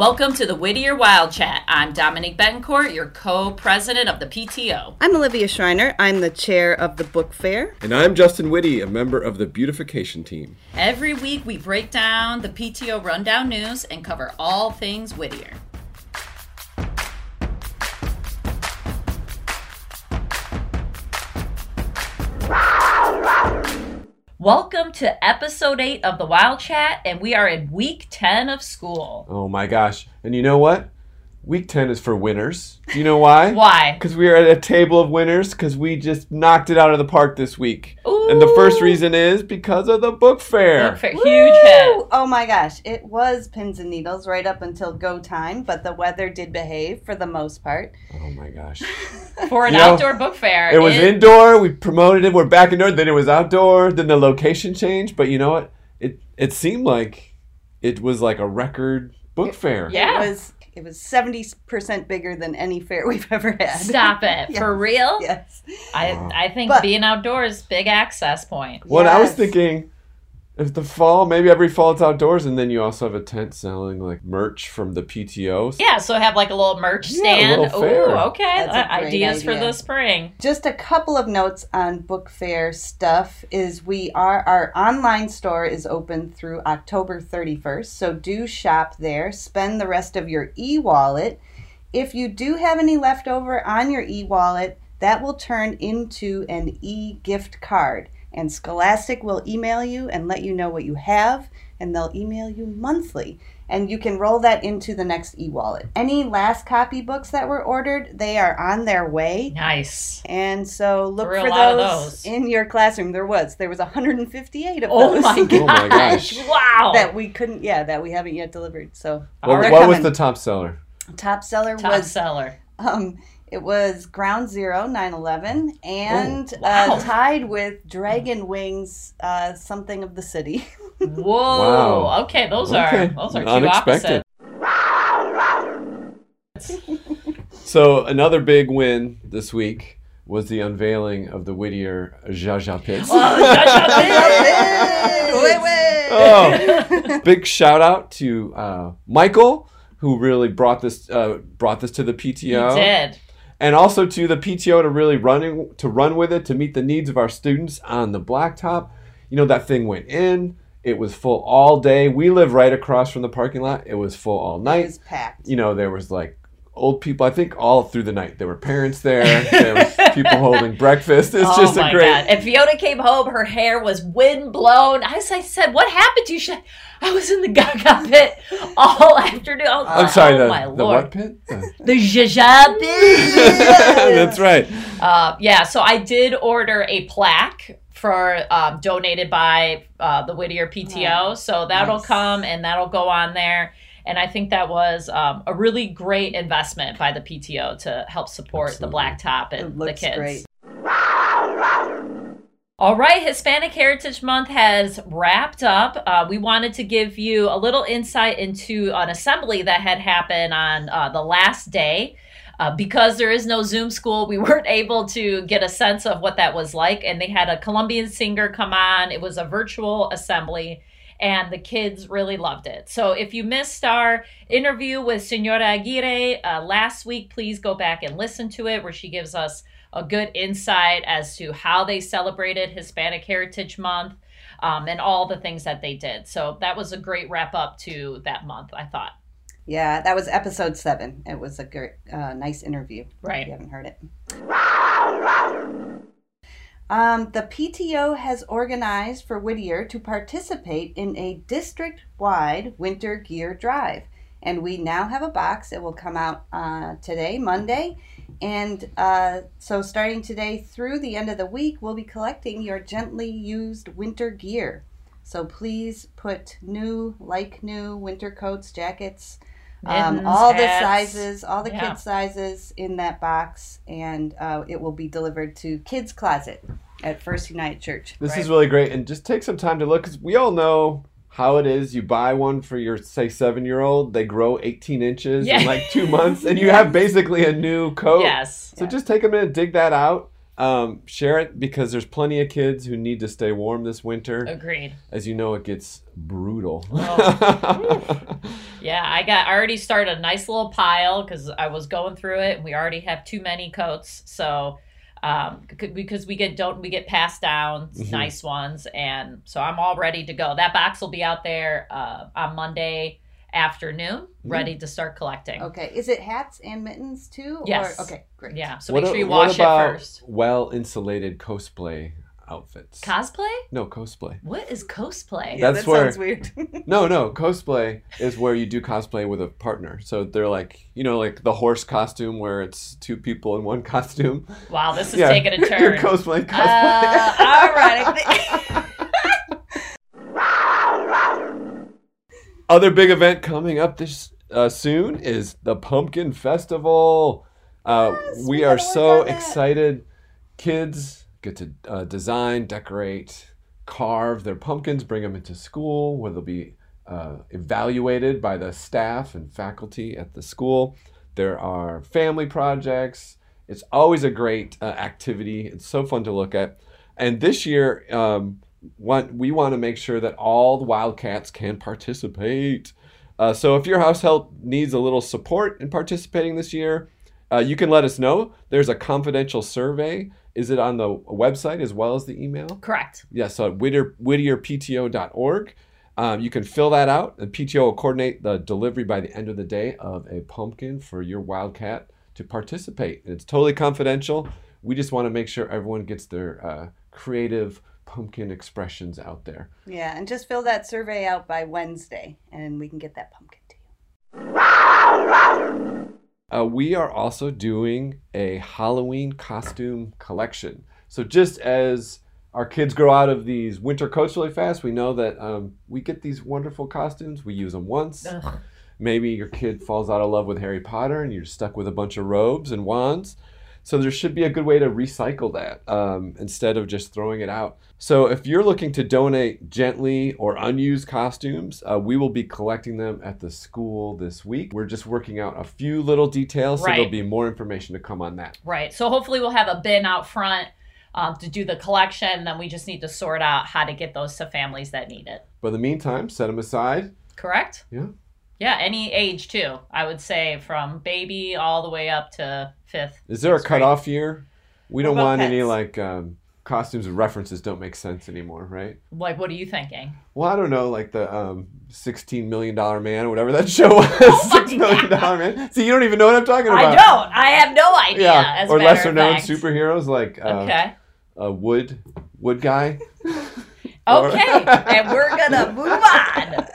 Welcome to the Whittier Wild Chat. I'm Dominique Betancourt, your co president of the PTO. I'm Olivia Schreiner. I'm the chair of the book fair. And I'm Justin Whitty, a member of the beautification team. Every week we break down the PTO rundown news and cover all things Whittier. Welcome to episode 8 of the Wild Chat, and we are in week 10 of school. Oh my gosh. And you know what? Week 10 is for winners. Do you know why? Why? Because we are at a table of winners because we just knocked it out of the park this week. Ooh. And the first reason is because of the book fair. Book fair, huge hit. Oh my gosh, it was pins and needles right up until go time, but the weather did behave for the most part. Oh my gosh. For an You know, outdoor book fair. It was indoor. We promoted it. We're back indoor. Then it was outdoor. Then the location changed. But you know what? It it seemed like it was like a record book fair. Yeah. It was it was seventy percent bigger than any fair we've ever had. Stop it. For real? Yes. I, I think But- being outdoors, big access point. Well, I was thinking, if the fall, maybe every fall it's outdoors, and then you also have a tent selling like merch from the PTO. Yeah, so have like a little merch Yeah, a stand. little fair. Ooh, okay. That's a Uh, great Ideas for the spring. Just a couple of notes on book fair stuff is we are our online store is open through October 31st, so do shop there. Spend the rest of your e-wallet. If you do have any left over on your e-wallet, that will turn into an e-gift card. And Scholastic will email you and let you know what you have, and they'll email you monthly. And you can roll that into the next e-wallet. Any last copy books that were ordered, they are on their way. Nice. And so look There were a for those, those. in your classroom. There was. There was 158 of Oh those. my gosh. Oh my gosh. Wow. that we couldn't yeah, that we haven't yet delivered. So All What, right. what was the top seller? top seller Top was seller. um it was Ground Zero 911 and Oh, wow. uh, tied with Dragon Wings uh, something of the city. Whoa. Wow. Okay, those Okay. are those are two Unexpected. opposites. So another big win this week was the unveiling of the Whittier Jaja Pits. Oh, Jaja Wait, wait. Oh, big shout out to uh, Michael who really brought this uh, brought this to the You PTO. did. And also to the PTO to really running to run with it to meet the needs of our students on the blacktop. You know that thing went in. It was full all day. We live right across from the parking lot. It was full all night. It was packed. You know there was like old people. I think all through the night there were parents there. there was people holding breakfast. It's oh just a great. god! And Fiona came home, her hair was wind blown. As I said, "What happened to you?" She "I was in the Gaga pit all afternoon." I I'm like, sorry. oh the my the lord, what pit? The- the Jaja pit. That's right. Uh, yeah, so I did order a plaque for um, donated by uh, the Whittier PTO. Oh, so that'll nice. come and that'll go on there. And I think that was um, a really great investment by the PTO to help support Absolutely. the blacktop and the kids. great. All right, Hispanic Heritage Month has wrapped up. Uh, we wanted to give you a little insight into an assembly that had happened on uh, the last day. Uh, because there is no Zoom school, we weren't able to get a sense of what that was like. And they had a Colombian singer come on. It was a virtual assembly, and the kids really loved it. So if you missed our interview with Senora Aguirre uh, last week, please go back and listen to it, where she gives us a good insight as to how they celebrated Hispanic Heritage Month um, and all the things that they did. So that was a great wrap up to that month, I thought. Yeah, that was episode seven. It was a great, uh, nice interview. Right. If you haven't heard it. Um, the PTO has organized for Whittier to participate in a district wide winter gear drive. And we now have a box. It will come out uh, today, Monday. And uh, so, starting today through the end of the week, we'll be collecting your gently used winter gear. So, please put new, like new winter coats, jackets, um, Mittens, all the sizes, all the Yeah. kids' sizes in that box, and uh, it will be delivered to Kids Closet at First United Church. This Right. is really great, and just take some time to look because we all know how it is. You buy one for your say seven year old, they grow eighteen inches Yeah. in like two months, and you have basically a new coat. Yes. So just take a minute, dig that out. Um, share it because there's plenty of kids who need to stay warm this winter. Agreed. As you know, it gets brutal. Oh. Yeah, I got I already started a nice little pile because I was going through it, and we already have too many coats. So, um, because we get don't we get passed down Mhm. nice ones, and so I'm all ready to go. That box will be out there uh, on Monday afternoon, ready to start collecting. Okay. Is it hats and mittens too? Yes. Or, okay, great. Yeah, so What make sure you what wash it about first. Well insulated cosplay outfits. Cosplay? no, cosplay. What is cosplay? Yeah, That's that where- sounds weird. No, no, cosplay is where you do cosplay with a partner. So they're like, you know, like the horse costume where it's two people in one costume. Wow, this is Yeah, taking a You're turn. cosplaying cosplay. Uh, all right. Other big event coming up this uh, soon is the Pumpkin Festival. Uh, Yes, we we are so excited. Kids get to uh, design, decorate, carve their pumpkins, bring them into school where they'll be uh, evaluated by the staff and faculty at the school. There are family projects. It's always a great uh, activity. It's so fun to look at. And this year, um, want, we want to make sure that all the Wildcats can participate. Uh, so if your household needs a little support in participating this year, uh, you can let us know. There's a confidential survey. Is it on the website as well as the email? Correct. Yes, Yeah, so at Whittier, whittierpto.org. Um, you can fill that out, and PTO will coordinate the delivery by the end of the day of a pumpkin for your Wildcat to participate. And it's totally confidential. We just want to make sure everyone gets their uh, creative pumpkin expressions out there. yeah, and just fill that survey out by Wednesday, and we can get that pumpkin to you. Uh, we are also doing a Halloween costume collection. So just as our kids grow out of these winter coats really fast, we know that um, we get these wonderful costumes. We use them once. Ugh. Maybe your kid falls out of love with Harry Potter and you're stuck with a bunch of robes and wands. So there should be a good way to recycle that um, instead of just throwing it out. So if you're looking to donate gently or unused costumes, uh, we will be collecting them at the school this week. We're just working out a few little details, so Right. there'll be more information to come on that. Right. So hopefully we'll have a bin out front um, to do the collection. Then we just need to sort out how to get those to families that need it. But in the meantime, set them aside. Correct? Yeah. Yeah, any age too. I would say from baby all the way up to fifth. Is there a grade. cutoff year? We What don't want any like um, costumes and references don't make sense anymore, right? Like, what are you thinking? Well, I don't know, like the um, sixteen million dollar man or whatever that show was. Oh Six million dollar man. See, you don't even know what I'm talking about. I don't. I have no idea. Yeah, or lesser known fact. superheroes like uh, Okay. a wood wood guy. Okay. and we're gonna move on.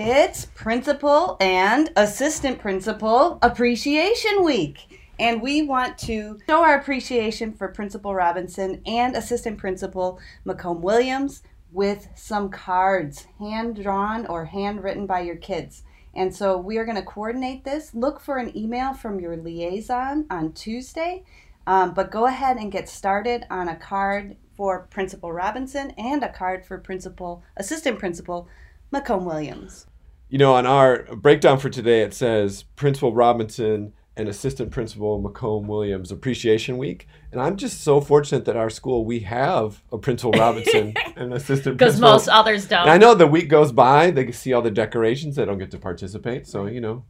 It's Principal and Assistant Principal Appreciation Week. And we want to show our appreciation for Principal Robinson and Assistant Principal Macomb Williams with some cards, hand drawn or handwritten by your kids. And so we are going to coordinate this. Look for an email from your liaison on Tuesday. Um, but go ahead and get started on a card for Principal Robinson and a card for Principal Assistant Principal Macomb Williams. You know, on our breakdown for today, it says Principal Robinson and Assistant Principal Macomb Williams Appreciation Week, and I'm just so fortunate that our school we have a Principal Robinson and Assistant Because most others don't. And I know the week goes by, they see all the decorations, they don't get to participate. So, you know,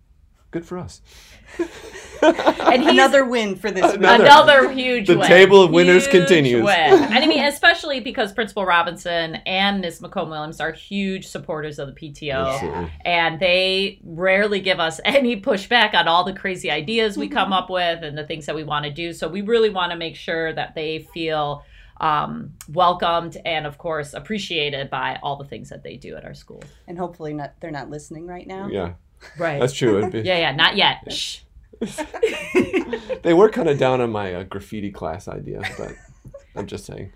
good for us. And he's Another win for this. Another- another huge the win. table of winners Huge continues. win. I mean, especially because Principal Robinson and Ms. McComb Williams are huge supporters of the PTO. Absolutely. And they rarely give us any pushback on all the crazy ideas we come up with and the things that we want to do. So we really want to make sure that they feel um, welcomed and, of course, appreciated by all the things that they do at our school. And hopefully not they're not listening right now. Yeah, Right. that's true. It'd be, yeah, yeah, not yet. Shh. They were kind of down on my uh, graffiti class idea, but I'm just saying.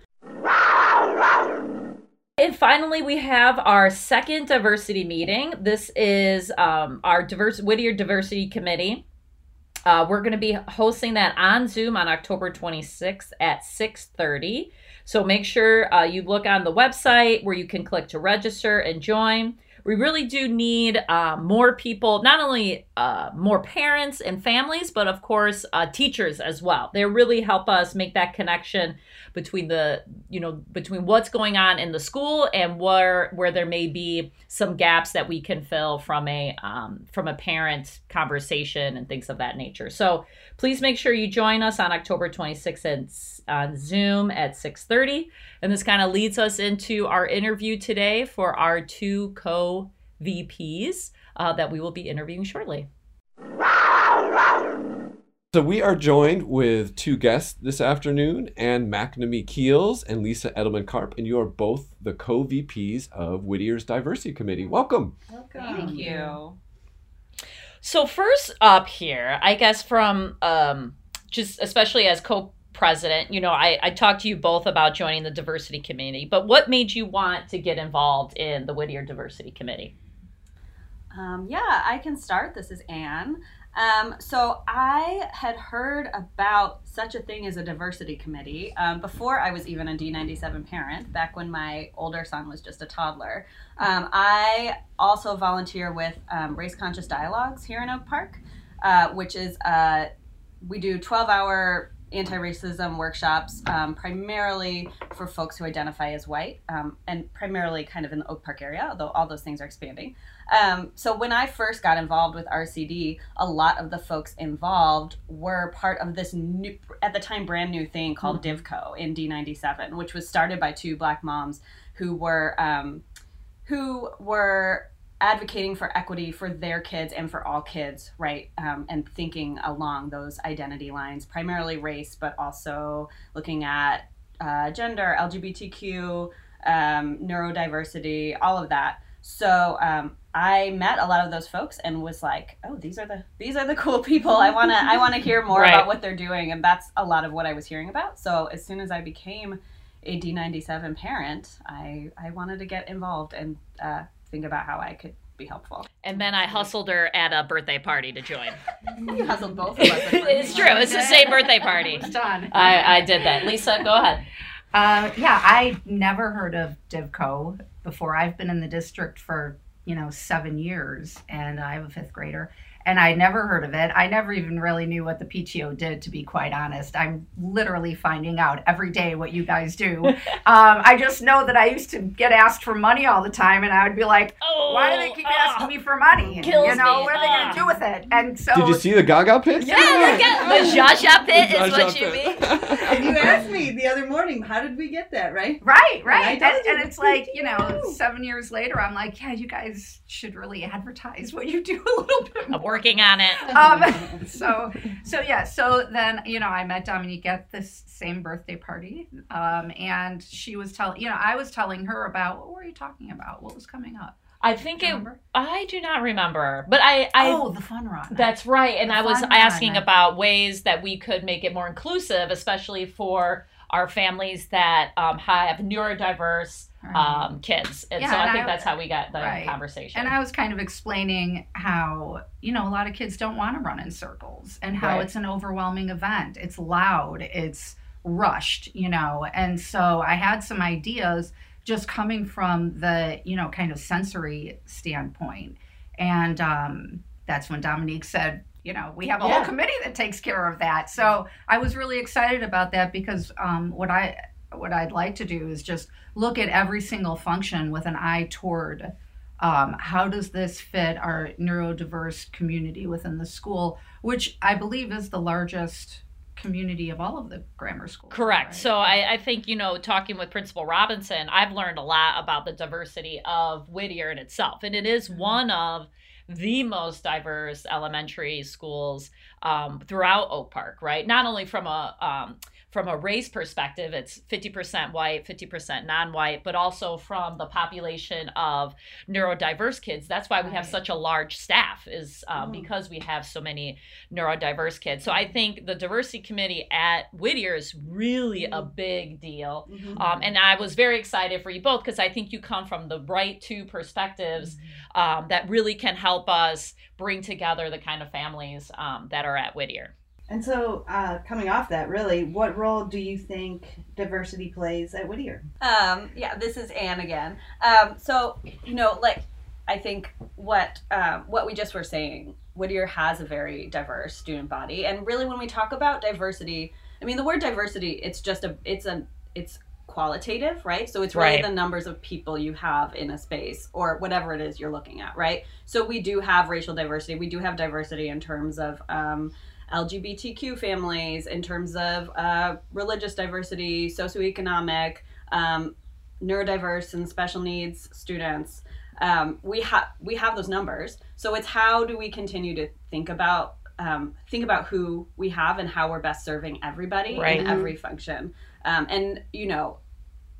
And finally, we have our second diversity meeting. This is um, our diverse Whittier Diversity Committee. Uh, we're going to be hosting that on Zoom on October 26th at 6:30. So make sure uh, you look on the website where you can click to register and join. We really do need um, more people, not only uh, more parents and families, but of course uh, teachers as well. They really help us make that connection between the you know between what's going on in the school and where where there may be some gaps that we can fill from a um, from a parent conversation and things of that nature. So please make sure you join us on October 26th on Zoom at 6:30. And this kind of leads us into our interview today for our two co VPs uh, that we will be interviewing shortly. So we are joined with two guests this afternoon, Anne McNamee Keels and Lisa Edelman Karp, and you are both the co-VPs of Whittier's Diversity Committee. Welcome. Welcome. Thank you. So first up here, I guess from um, just especially as co-president, you know, I, I talked to you both about joining the diversity committee, but what made you want to get involved in the Whittier Diversity Committee? Um, yeah, I can start. This is Anne. Um, so I had heard about such a thing as a diversity committee um, before I was even a D97 parent, back when my older son was just a toddler. Um, I also volunteer with um, Race Conscious Dialogues here in Oak Park, uh, which is uh, we do 12 hour anti-racism workshops um, primarily for folks who identify as white um, and primarily kind of in the oak park area although all those things are expanding um, so when i first got involved with rcd a lot of the folks involved were part of this new at the time brand new thing called Mm-hmm. divco in d97 which was started by two black moms who were um, who were advocating for equity for their kids and for all kids, right? Um, and thinking along those identity lines, primarily race, but also looking at uh, gender, LGBTQ, um, neurodiversity, all of that. So um, I met a lot of those folks and was like, "Oh, these are the these are the cool people. I wanna I wanna hear more Right. about what they're doing." And that's a lot of what I was hearing about. So as soon as I became a D97 parent, I I wanted to get involved and uh, think about how I could be helpful. And then I hustled her at a birthday party to join. You hustled both of us. it's true. It's the same birthday party. It's done. I, I did that. Lisa, go ahead. Uh, yeah, I never heard of DivCo before. I've been in the district for you know seven years, and I have a fifth grader, and I never heard of it. I never even really knew what the PTO did, to be quite honest. I'm literally finding out every day what you guys do. um, I just know that I used to get asked for money all the time, and I would be like, Oh, "Why do they keep ah. asking me for money? Kills you know, me. what are they Ah. going to do with it?" And so, Did you see the Gaga pit? Yeah, look at the Zsa Zsa pit is what Zsa you mean. And you asked me the other morning, how did we get that, right? Right, right. told And, and it's like, you know, seven years later, I'm like, yeah, you guys should really advertise what you do a little bit more. Working on it. Um, so, so yeah, so then, you know, I met Dominique at this same birthday party. Um, and she was telling, you know, I was telling her about what were you talking about? What was coming up? I think it. I do not remember, but I. I oh, the fun run. That's right. And The I was asking run. about ways that we could make it more inclusive, especially for our families that um, have neurodiverse. Um, kids. And Yeah, so I and think I- that's how we got the Right. conversation. And I was kind of explaining how, you know, a lot of kids don't want to run in circles and how Right. it's an overwhelming event. It's loud, it's rushed, you know. And so I had some ideas just coming from the, you know, kind of sensory standpoint. And um, that's when Dominique said, you know, we have a Yeah. whole committee that takes care of that. So I was really excited about that because um, what I what I'd like to do is just look at every single function with an eye toward um, how does this fit our neurodiverse community within the school, which I believe is the largest community of all of the grammar schools. Correct. right? So I, I think, you know, talking with Principal Robinson, I've learned a lot about the diversity of Whittier in itself. And it is one of the most diverse elementary schools um, throughout Oak Park, right? Not only from a um, from a race perspective, it's 50% white, 50% non-white, but also from the population of neurodiverse kids. That's why we have such a large staff, is um, Mm. because we have so many neurodiverse kids. So I think the diversity committee at Whittier is really a big deal. Mhm. Um, and I was very excited for you both because I think you come from the right two perspectives um, that really can help us bring together the kind of families um, that are at Whittier. And so, uh, coming off that, really, what role do you think diversity plays at Whittier? Um, yeah, this is Anne again. Um, so, you know, like, I I think what um, what we just were saying, Whittier has a very diverse student body, and really when we talk about diversity, I mean the word diversity, it's just a it's a it's qualitative, right? So it's really Right. the numbers of people you have in a space or whatever it is you're looking at, right? So we do have racial diversity. We do have diversity in terms of um, LGBTQ families, in terms of uh, religious diversity, socioeconomic, um, neurodiverse and special needs students. Um, we have we have those numbers. So it's how do we continue to think about um, think about who we have and how we're best serving everybody Right. in every function, um, and you know,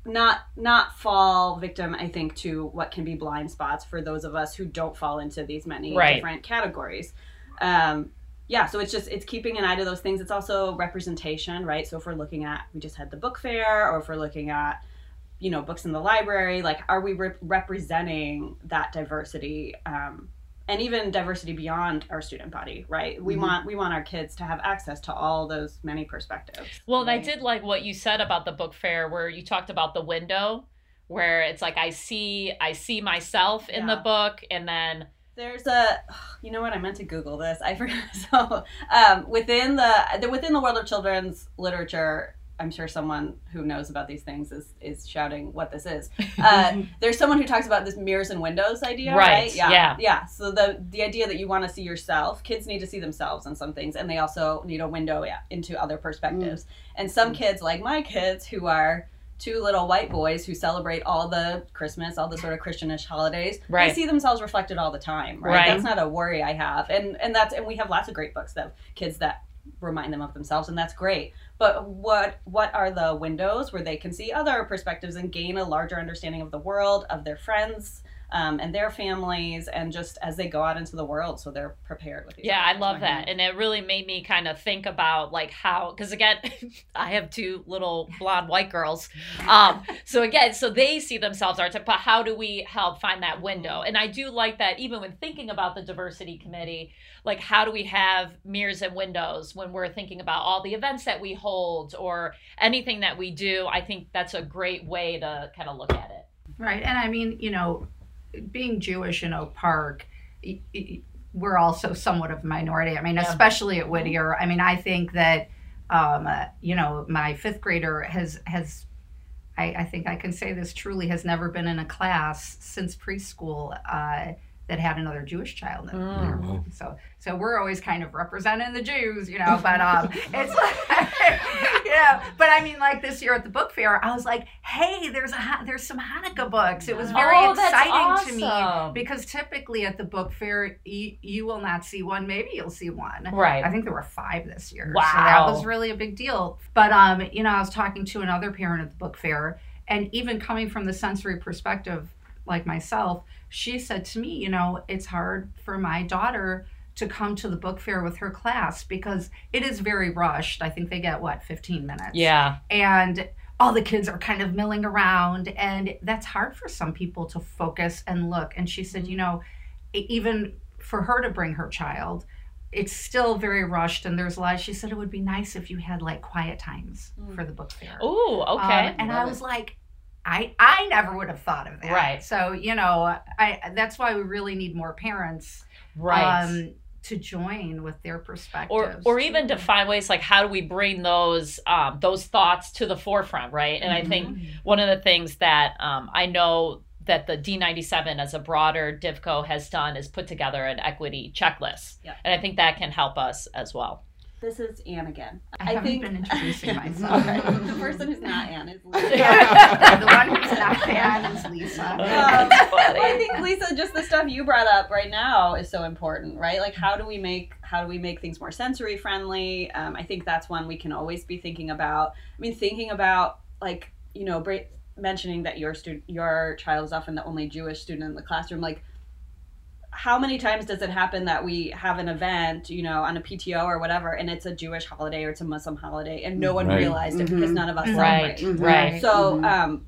not not fall victim. I think to what can be blind spots for those of us who don't fall into these many Right. different categories. Um, yeah, so it's just it's keeping an eye to those things. It's also representation, right? So if we're looking at we just had the book fair, or if we're looking at you know books in the library, like are we re- representing that diversity? Um, and even diversity beyond our student body, right? We Mhm. want we want our kids to have access to all those many perspectives. Well, and I did like what you said about the book fair where you talked about the window where it's like I see I see myself in the book and then There's a, you know what? I meant to Google this. I forgot. So, um, within the, the within the world of children's literature, I'm sure someone who knows about these things is is shouting what this is. Uh, there's someone who talks about this mirrors and windows idea, Right, right? Yeah, yeah. yeah. So the the idea that you want to see yourself, kids need to see themselves in some things, and they also need a window yeah, into other perspectives. And some kids, like my kids, who are two little white boys who celebrate all the Christmas, all the sort of Christianish holidays, Right. they see themselves reflected all the time, right? Right. That's not a worry I have, and and that's and we have lots of great books that kids that remind them of themselves, and that's great. But what what are the windows where they can see other perspectives and gain a larger understanding of the world, of their friends, um, and their families, and just as they go out into the world, so they're prepared with these. yeah, I love that. And it really made me kind of think about like how cuz again I have two little blonde white girls. Um so again, so they see themselves art but how do we help find that window? And I do like that even when thinking about the diversity committee, like how do we have mirrors and windows when we're thinking about all the events that we hold or anything that we do? I think that's a great way to kind of look at it. Right. And I mean, you know, being Jewish in Oak Park, we're also somewhat of a minority. I mean, Yeah. especially at Whittier. I mean, I think that, um, uh, you know, my fifth grader has, has, I, I think I can say this truly, has never been in a class since preschool uh, that had another Jewish child in Mm. there. Wow. So, so we're always kind of representing the Jews, you know, but um, it's like, yeah, but I mean, like this year at the book fair, I was like, hey, there's a there's some Hanukkah books. It was very Oh, that's exciting to me because typically at the book fair, you, you will not see one. Maybe you'll see one. Right. I think there were five this year. So that was really a big deal. But um, you know, I was talking to another parent at the book fair, and even coming from the sensory perspective, like myself, she said to me, you know, it's hard for my daughter to come to the book fair with her class because it is very rushed. I think they get what, 15 minutes. Yeah. And all the kids are kind of milling around and that's hard for some people to focus and look. And she said, you know, even for her to bring her child, it's still very rushed and there's a lot. She said it would be nice if you had like quiet times Mm. for the book fair. Ooh, okay. Um, and Love I it. was like, I I never would have thought of that. Right. So you know, I that's why we really need more parents right. um, to join with their perspectives. or or even to find ways like how do we bring those um, those thoughts to the forefront right and i think one of the things that um, i know that the d97 as a broader divco has done is put together an equity checklist Yeah. and i think that can help us as well This is Anne again. I haven't been introducing myself. Okay. the person who's not Anne is Lisa. the one who's not Anne is Lisa. Um, well, I think Lisa, just the stuff you brought up right now is so important, right? Like, how do we make how do we make things more sensory friendly? Um, I think that's one we can always be thinking about. I mean, thinking about like you know, bra- mentioning that your student, your child is often the only Jewish student in the classroom, like. How many times does it happen that we have an event, you know, on a PTO or whatever, and it's a Jewish holiday or it's a Muslim holiday, and no one Right. realized it because Mhm. none of us right celebrate. Right So, Mhm. um,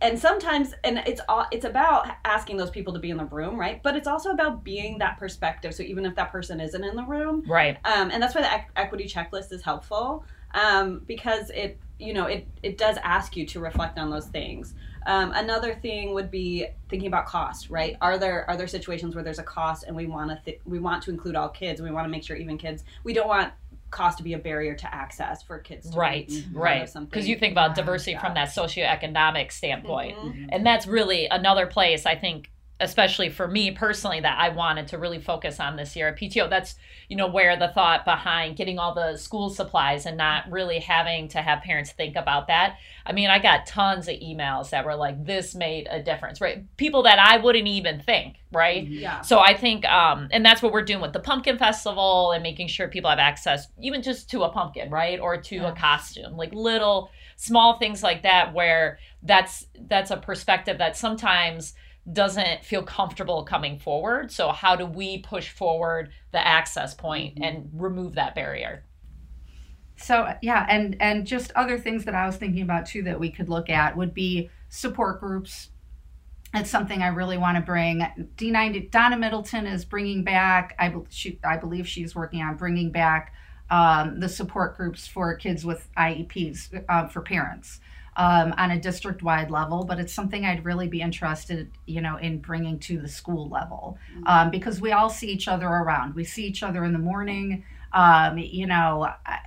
and sometimes, and it's all it's about asking those people to be in the room, right? But it's also about being that perspective. So even if that person isn't in the room, right um, and that's why the equ- equity checklist is helpful um, because it, you know, it it does ask you to reflect on those things. Um, another thing would be thinking about cost, right? Are there are there situations where there's a cost and we want to th- we want to include all kids and we want to make sure even kids we don't want cost to be a barrier to access for kids to right right because you think about Yeah, diversity from that socioeconomic standpoint Mhm. and that's really another place i think especially for me personally that i wanted to really focus on this year. At pto that's you know where the thought behind getting all the school supplies and not really having to have parents think about that. I mean i got tons of emails that were like this made a difference right? People that i wouldn't even think right? Yeah. so I think, um, and that's what we're doing with the pumpkin festival and making sure people have access, even just to a pumpkin, right, or to Yeah. a costume, like little small things like that, where that's that's a perspective that sometimes doesn't feel comfortable coming forward. So how do we push forward the access point mm-hmm. and remove that barrier? So yeah, and and just other things that I was thinking about too that we could look at would be support groups. It's something I really want to bring. D9 Donna Middleton is bringing back. I she, I believe she's working on bringing back um, the support groups for kids with IEPs uh, for parents um, on a district-wide level. But it's something I'd really be interested, you know, in bringing to the school level um, because we all see each other around. We see each other in the morning. Um, you know, I,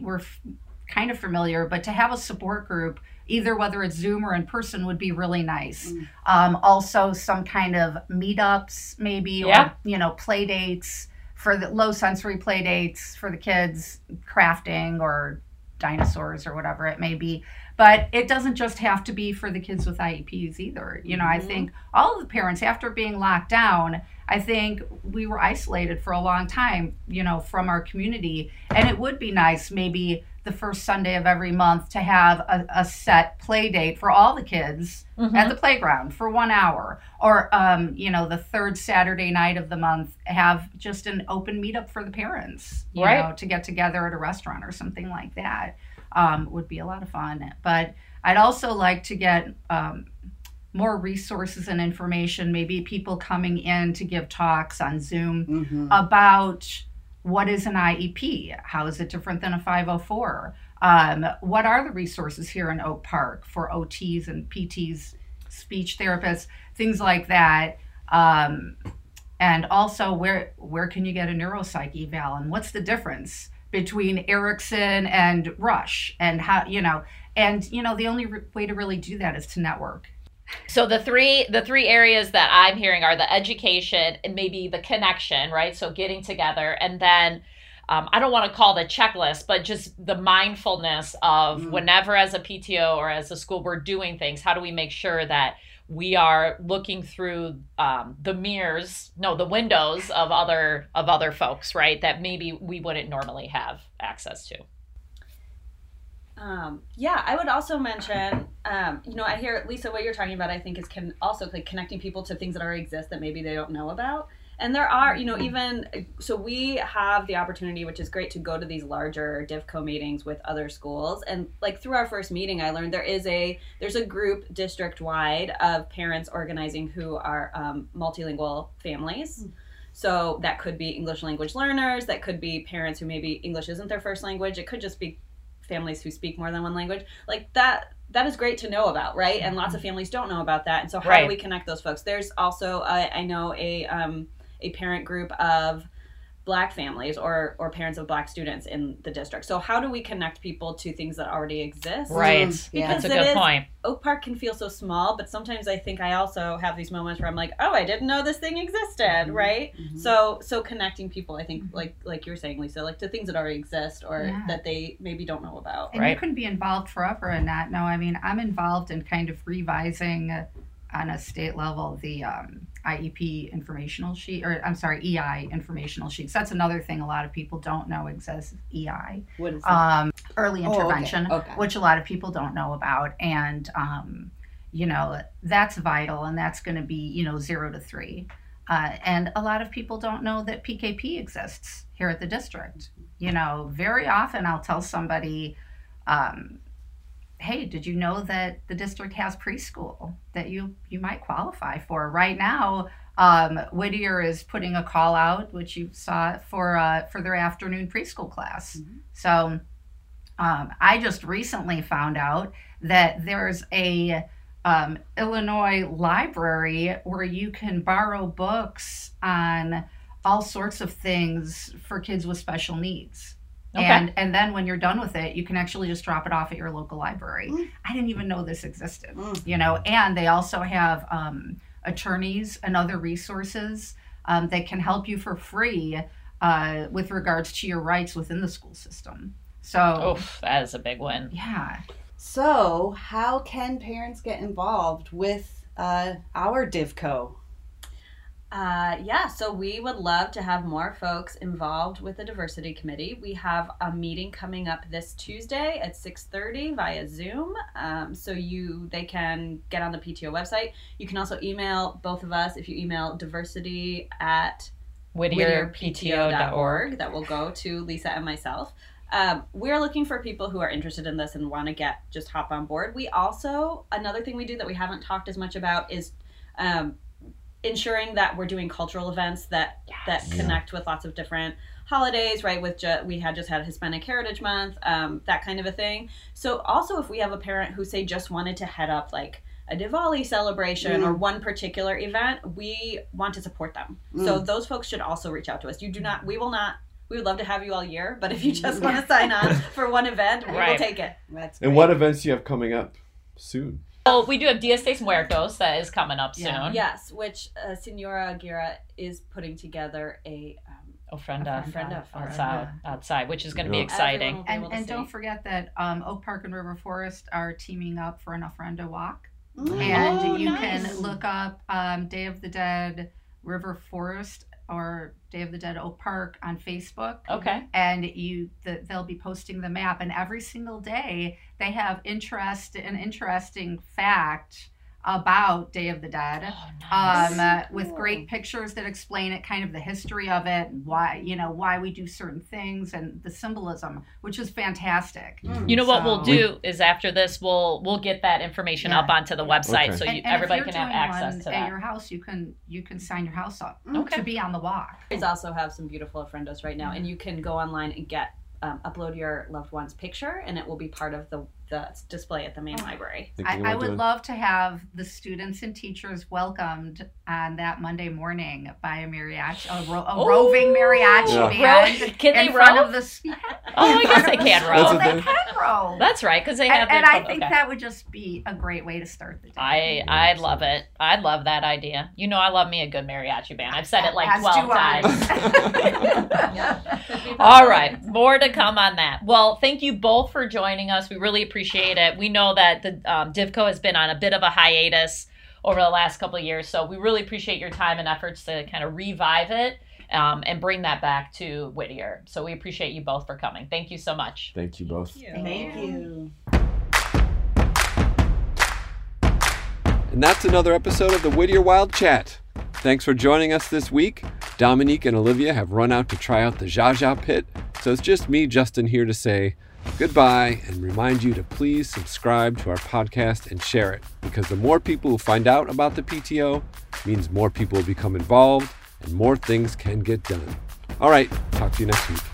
we're f- kind of familiar, but to have a support group, either whether it's Zoom or in person, would be really nice. Mm. Um, also, some kind of meetups, maybe, Yeah. or you know, play dates for the low sensory play dates for the kids, crafting or dinosaurs or whatever it may be. But it doesn't just have to be for the kids with IEPs either. You know, I Mhm. think all of the parents, after being locked down, I think we were isolated for a long time, you know, from our community. And it would be nice maybe the first Sunday of every month to have a, a set play date for all the kids Mhm. at the playground for one hour. Or, um, you know, the third Saturday night of the month, have just an open meetup for the parents, you Right. know, to get together at a restaurant or something like that. Um, would be a lot of fun. But I'd also like to get um, more resources and information, maybe people coming in to give talks on Zoom Mhm. about what is an IEP? How is it different than a 504? Um, what are the resources here in Oak Park for OTs and PTs, speech therapists, things like that? Um, and also, where where can you get a neuropsych eval, and what's the difference between Erickson and Rush, and how you know? And you know, the only re- way to really do that is to network. So the three the three areas that I'm hearing are the education and maybe the connection, right? So getting together and then um, I don't want to call the checklist, but just the mindfulness of Mhm. whenever as a PTO or as a school we're doing things, how do we make sure that we are looking through um, the mirrors, no, the windows of other of other folks, right? That maybe we wouldn't normally have access to. Um, yeah, I would also mention, um, you know, I hear Lisa, what you're talking about. I think is can also like connecting people to things that already exist that maybe they don't know about. And there are, you know, even so, we have the opportunity, which is great, to go to these larger DivCo meetings with other schools. And like through our first meeting, I learned there is a there's a group district wide of parents organizing who are um, multilingual families. So that could be English language learners, that could be parents who maybe English isn't their first language. It could just be families who speak more than one language. Like that that is great to know about, right? And lots of families don't know about that. And so how Right. do we connect those folks? There's also uh, I know a um, a parent group of black families or or parents of black students in the district. So how do we connect people to things that already exist? Right. Mm, yeah. That's a good is- point. Oak Park can feel so small, but sometimes I think I also have these moments where I'm like, oh, I didn't know this thing existed, Mhm. right? Mhm. So so connecting people, I think, Mhm. like like you're saying, Lisa, like to things that already exist or Yeah. that they maybe don't know about. And you Right. can be involved forever in that. No, I mean, I'm involved in kind of revising on a state level the um, IEP informational sheet, or I'm sorry, EI informational sheets. That's another thing a lot of people don't know exists. EI, What is that? um, early Oh, okay, intervention, okay. which a lot of people don't know about, and um, you know that's vital, and that's going to be you know zero to three. Uh, and a lot of people don't know that PKP exists here at the district. You know, very often I'll tell somebody, um, "Hey, did you know that the district has preschool that you you might qualify for right now?" Um, Whittier is putting a call out, which you saw for uh, for their afternoon preschool class. Mhm. So, um, I just recently found out that there's a um, Illinois Library where you can borrow books on all sorts of things for kids with special needs. Okay. And and then when you're done with it, you can actually just drop it off at your local library. Mm. I didn't even know this existed. Mm. You know, and they also have um, attorneys and other resources um, that can help you for free uh, with regards to your rights within the school system. So Oof, that is a big win. yeah, So, how can parents get involved with uh, our DivCo? Uh, yeah, so we would love to have more folks involved with the diversity committee. We have a meeting coming up this Tuesday at six thirty via Zoom. Um, so you they can get on the PTO website. You can also email both of us if you email diversity at WhittierPTO.org. that will go to Lisa and myself. Um, we're looking for people who are interested in this and want to get just hop on board. We also another thing we do that we haven't talked as much about is um, ensuring that we're doing cultural events that that Yeah. connect with lots of different holidays. Right, with ju- we had just had Hispanic Heritage Month, um, that kind of a thing. So also, if we have a parent who say just wanted to head up like a Diwali celebration or mm. one particular event, we want to support them. So mm. those folks should also reach out to us. You do not, we will not. We would love to have you all year, but if you mm. just want to sign on for one event, we Right. will take it. That's And great. what events do you have coming up soon? Well, we do have Dia de Muertos that is coming up soon. Yeah. Yes, which uh, Senora Aguirre is putting together a. Um, Ofrenda. Ofrenda for- outside, outside, which is going to be exciting. Be and and don't forget that um, Oak Park and River Forest are teaming up for an ofrenda walk, Mm. and Oh, you nice. can look up um, Day of the Dead River Forest or Day of the Dead Oak Park on Facebook. Okay. and you the, they'll be posting the map and every single day they have interest an interesting fact about day of the dead Oh, nice. um, uh, with great pictures that explain it kind of the history of it and why you know why we do certain things and the symbolism which is fantastic Mm. you know what we'll So- do is after this, we'll we'll get that information Yeah. up onto the website Okay. so you, and, and everybody if you're can have doing access one to at your house you can you can sign your house up Okay. to be on the walk Kids also have some beautiful ofrendas right now, and you can go online and get um, upload your loved one's picture, and it will be part of the the display at the main Oh. library. I, I would doing- love to have the students and teachers welcomed on that Monday morning by a mariachi, a, ro- a Ooh. roving mariachi Yeah. band Ro- can in they front row? of the. s- Oh, I guess they can That's row. a Oh, they can row. That's right, because they have. and, and I think okay. that would just be a great way to start the day. I I love it. I love that idea. You know, I love me a good mariachi band. I've said it like As twelve times. Yeah. All right, more to come on that. Well, thank you both for joining us. We really appreciate it. We know that the um, Divco has been on a bit of a hiatus over the last couple of years, so we really appreciate your time and efforts to kind of revive it um, and bring that back to Whittier. So we appreciate you both for coming. Thank you so much. Thank you both. Thank you. And that's another episode of the Whittier Wild Chat. Thanks for joining us this week. Dominique and Olivia have run out to try out the Zha Zha pit, so it's just me, Justin, here to say goodbye and remind you to please subscribe to our podcast and share it, because the more people who find out about the PTO means more people will become involved and more things can get done. All right, talk to you next week.